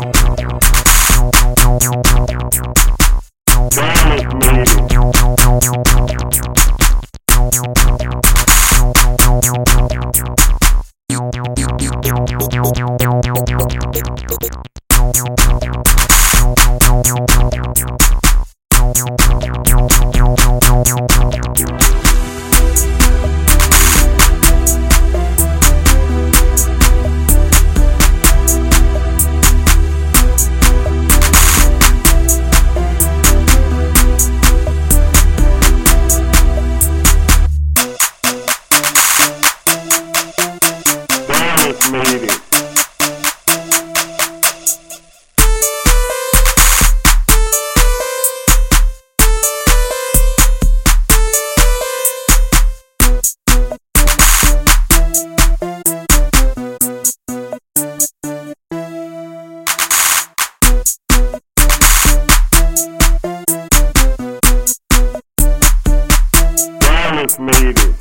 Dallas made Dallas made it. Made it.